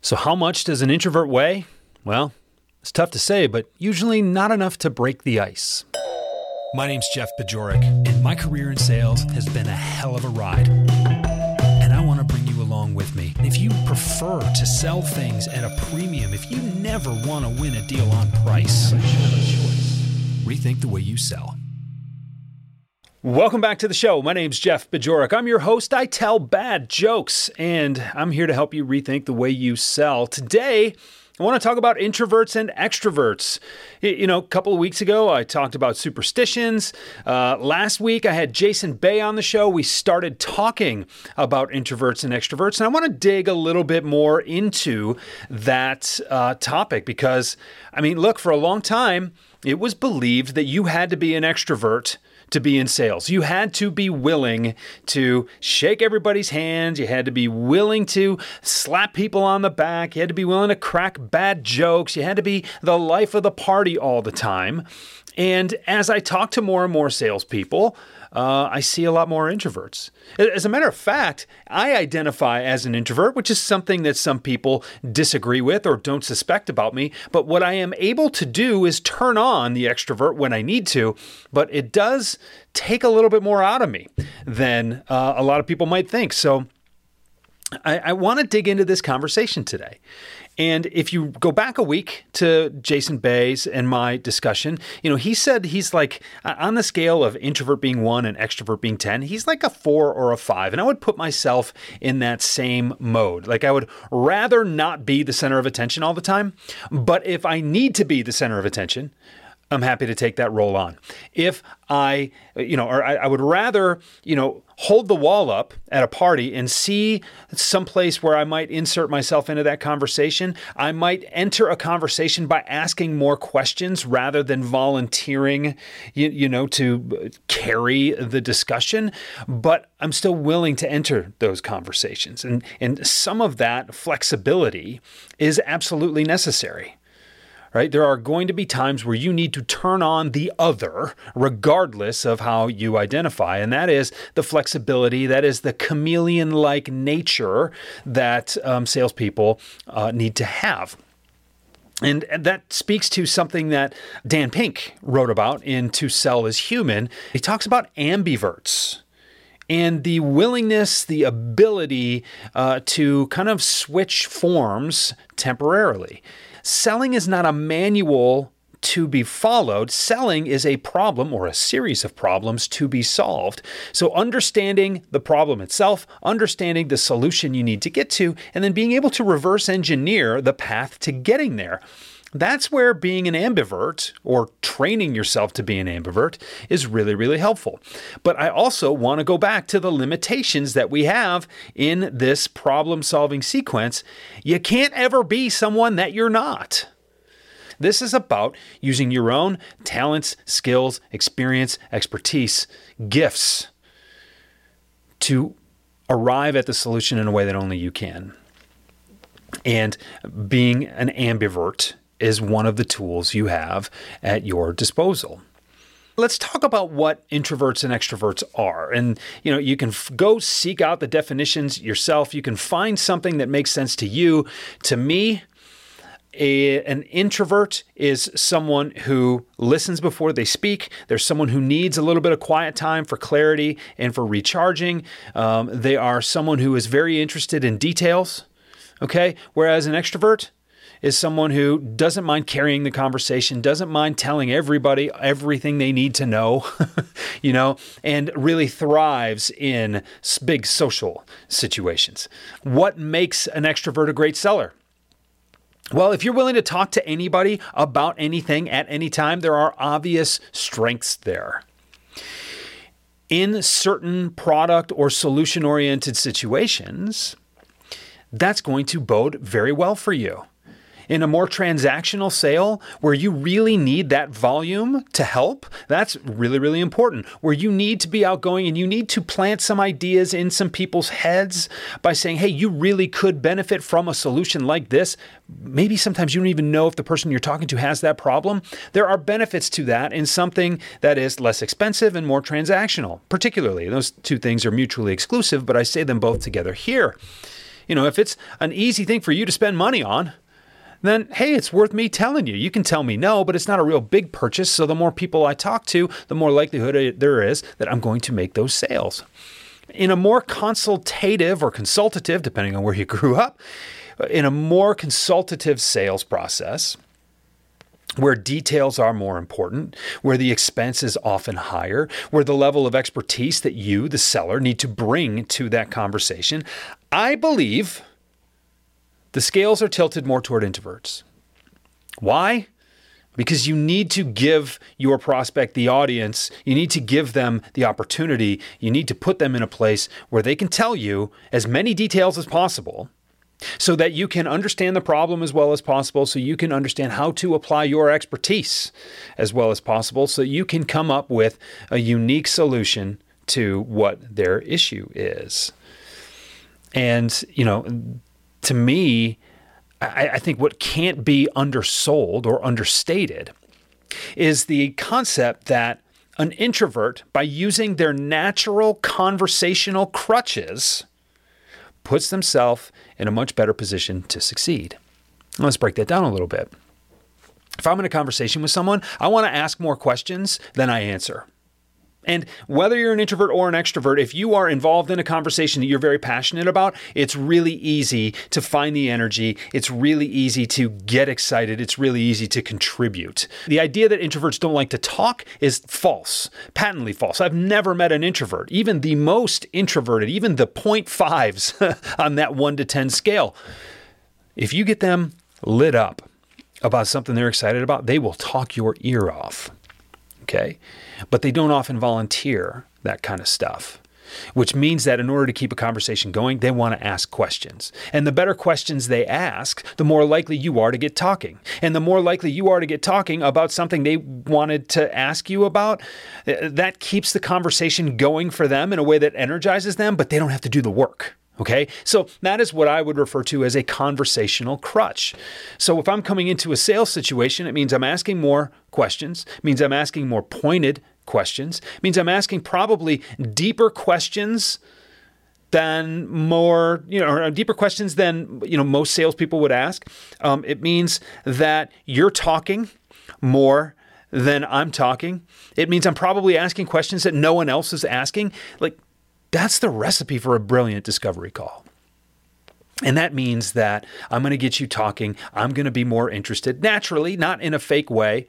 So, how much does an introvert weigh? Well, it's tough to say, but usually not enough to break the ice. My name's Jeff Bajorek, and my career in sales has been a hell of a ride. And I want to bring you along with me. If you prefer to sell things at a premium, if you never want to win a deal on price, rethink the way you sell. Welcome back to the show. My name's Jeff Bajorek. I'm your host. I tell bad jokes, and I'm here to help you rethink the way you sell. Today, I want to talk about introverts and extroverts. You know, a couple of weeks ago, I talked about superstitions. Uh, last week, I had Jason Bay on the show. We started talking about introverts and extroverts, and I want to dig a little bit more into that uh, topic because, I mean, look, for a long time, it was believed that you had to be an extrovert to be in sales. You had to be willing to shake everybody's hands. You had to be willing to slap people on the back. You had to be willing to crack bad jokes. You had to be the life of the party all the time. And as I talk to more and more salespeople, uh, I see a lot more introverts. As a matter of fact, I identify as an introvert, which is something that some people disagree with or don't suspect about me. But what I am able to do is turn on the extrovert when I need to, but it does take a little bit more out of me than uh, a lot of people might think. So I, I want to dig into this conversation today. And if you go back a week to Jason Bay's and my discussion, you know, he said he's like uh, on the scale of introvert being one and extrovert being 10, he's like a four or a five. And I would put myself in that same mode. Like I would rather not be the center of attention all the time. But if I need to be the center of attention, I'm happy to take that role on. If I, you know, or I, I, would rather, you know, hold the wall up at a party and see some place where I might insert myself into that conversation. I might enter a conversation by asking more questions rather than volunteering, you, you know, to carry the discussion. But I'm still willing to enter those conversations. And, and some of that flexibility is absolutely necessary right? There are going to be times where you need to turn on the other, regardless of how you identify. And that is the flexibility, that is the chameleon like nature that um, salespeople uh, need to have. And that speaks to something that Dan Pink wrote about in To Sell is Human. He talks about ambiverts and the willingness, the ability uh, to kind of switch forms temporarily. Selling is not a manual to be followed. Selling is a problem or a series of problems to be solved. So, understanding the problem itself, understanding the solution you need to get to, and then being able to reverse engineer the path to getting there. That's where being an ambivert or training yourself to be an ambivert is really, really helpful. But I also want to go back to the limitations that we have in this problem solving sequence. You can't ever be someone that you're not. This is about using your own talents, skills, experience, expertise, gifts to arrive at the solution in a way that only you can. And being an ambivert is one of the tools you have at your disposal. Let's talk about what introverts and extroverts are. And you know, you can f- go seek out the definitions yourself. You can find something that makes sense to you. To me, a, an introvert is someone who listens before they speak. There's someone who needs a little bit of quiet time for clarity and for recharging. Um, they are someone who is very interested in details. Okay. Whereas an extrovert, is someone who doesn't mind carrying the conversation, doesn't mind telling everybody everything they need to know, you know, and really thrives in big social situations. What makes an extrovert a great seller? Well, if you're willing to talk to anybody about anything at any time, there are obvious strengths there. In certain product or solution oriented situations, that's going to bode very well for you in a more transactional sale where you really need that volume to help, that's really, really important. Where you need to be outgoing and you need to plant some ideas in some people's heads by saying, hey, you really could benefit from a solution like this. Maybe sometimes you don't even know if the person you're talking to has that problem. There are benefits to that in something that is less expensive and more transactional, particularly. Those two things are mutually exclusive, but I say them both together here. You know, if it's an easy thing for you to spend money on, then hey, it's worth me telling you. You can tell me no, but it's not a real big purchase. So the more people I talk to, the more likelihood there is that I'm going to make those sales. In a more consultative or consultative, depending on where you grew up, in a more consultative sales process, where details are more important, where the expense is often higher, where the level of expertise that you, the seller, need to bring to that conversation, I believe the scales are tilted more toward introverts. Why? Because you need to give your prospect, the audience, you need to give them the opportunity, you need to put them in a place where they can tell you as many details as possible so that you can understand the problem as well as possible, so you can understand how to apply your expertise as well as possible, so you can come up with a unique solution to what their issue is. And, you know, to me, I, I think what can't be undersold or understated is the concept that an introvert, by using their natural conversational crutches, puts themselves in a much better position to succeed. Let's break that down a little bit. If I'm in a conversation with someone, I want to ask more questions than I answer. And whether you're an introvert or an extrovert, if you are involved in a conversation that you're very passionate about, it's really easy to find the energy. It's really easy to get excited. It's really easy to contribute. The idea that introverts don't like to talk is false, patently false. I've never met an introvert, even the most introverted, even the 0.5s on that 1 to 10 scale. If you get them lit up about something they're excited about, they will talk your ear off. Okay but they don't often volunteer that kind of stuff. Which means that in order to keep a conversation going, they want to ask questions. And the better questions they ask, the more likely you are to get talking. And the more likely you are to get talking about something they wanted to ask you about, eh, that keeps the conversation going for them in a way that energizes them, but they don't have to do the work. Okay, so that is what I would refer to as a conversational crutch. So if I'm coming into a sales situation, it means I'm asking more questions, means I'm asking more pointed questions, means I'm asking probably deeper questions than more, you know, or deeper questions than you know most salespeople would ask. Um, it means that you're talking more than I'm talking. It means I'm probably asking questions that no one else is asking. Like that's the recipe for a brilliant discovery call. And that means that I'm going to get you talking. I'm going to be more interested naturally, not in a fake way.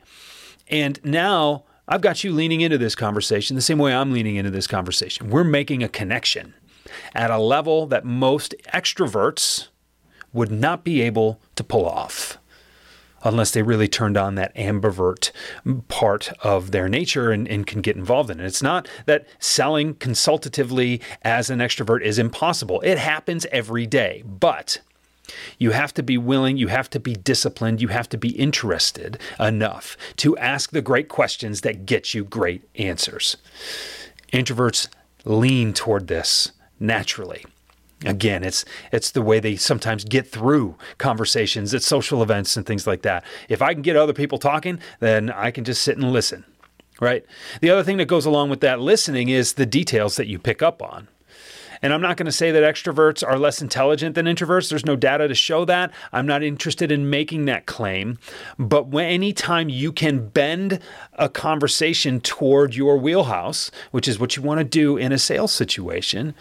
And now I've got you leaning into this conversation the same way I'm leaning into this conversation. We're making a connection at a level that most extroverts would not be able to pull off unless they really turned on that ambivert part of their nature and, and, can get involved in it. It's not that selling consultatively as an extrovert is impossible, it happens every day. But you have to be willing, you have to be disciplined, you have to be interested enough to ask the great questions that get you great answers. Introverts lean toward this naturally. Again, it's it's the way they sometimes get through conversations at social events and things like that. If I can get other people talking, then I can just sit and listen. Right? The other thing that goes along with that listening is the details that you pick up on. And I'm not going to say that extroverts are less intelligent than introverts. There's no data to show that. I'm not interested in making that claim. But when, anytime you can bend a conversation toward your wheelhouse, which is what you want to do in a sales situation,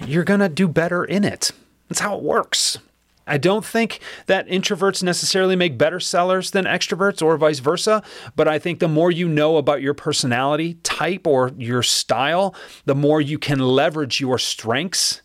you're going to do better in it. That's how it works. I don't think that introverts necessarily make better sellers than extroverts or vice versa, but I think the more you know about your personality type or your style, the more you can leverage your strengths.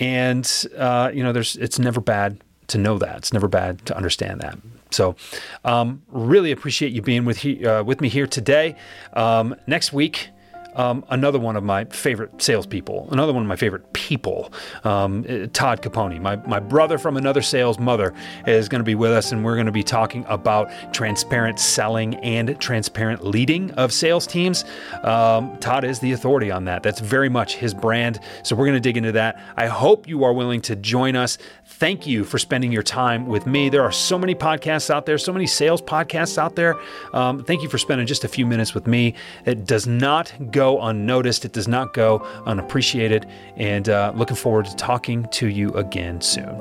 And uh, you know, there's it's never bad to know that. It's never bad to understand that. So, um, really appreciate you being with he, uh, with me here today. Um, next week um, another one of my favorite salespeople, another one of my favorite people, um, uh, Todd Caponi, my, my brother from another sales mother, is going to be with us, and we're going to be talking about transparent selling and transparent leading of sales teams. Um, Todd is the authority on that. That's very much his brand. So we're going to dig into that. I hope you are willing to join us. Thank you for spending your time with me. There are so many podcasts out there, so many sales podcasts out there. Um, thank you for spending just a few minutes with me. It does not go unnoticed, it does not go unappreciated. And uh, Uh, looking forward to talking to you again soon.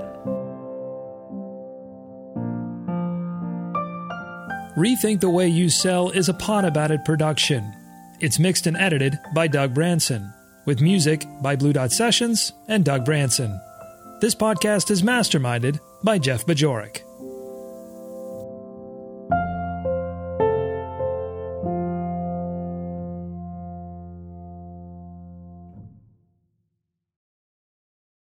Rethink the Way You Sell is a Pod About It production. It's mixed and edited by Doug Branson, with music by Blue Dot Sessions and Doug Branson. This podcast is masterminded by Jeff Bajorek.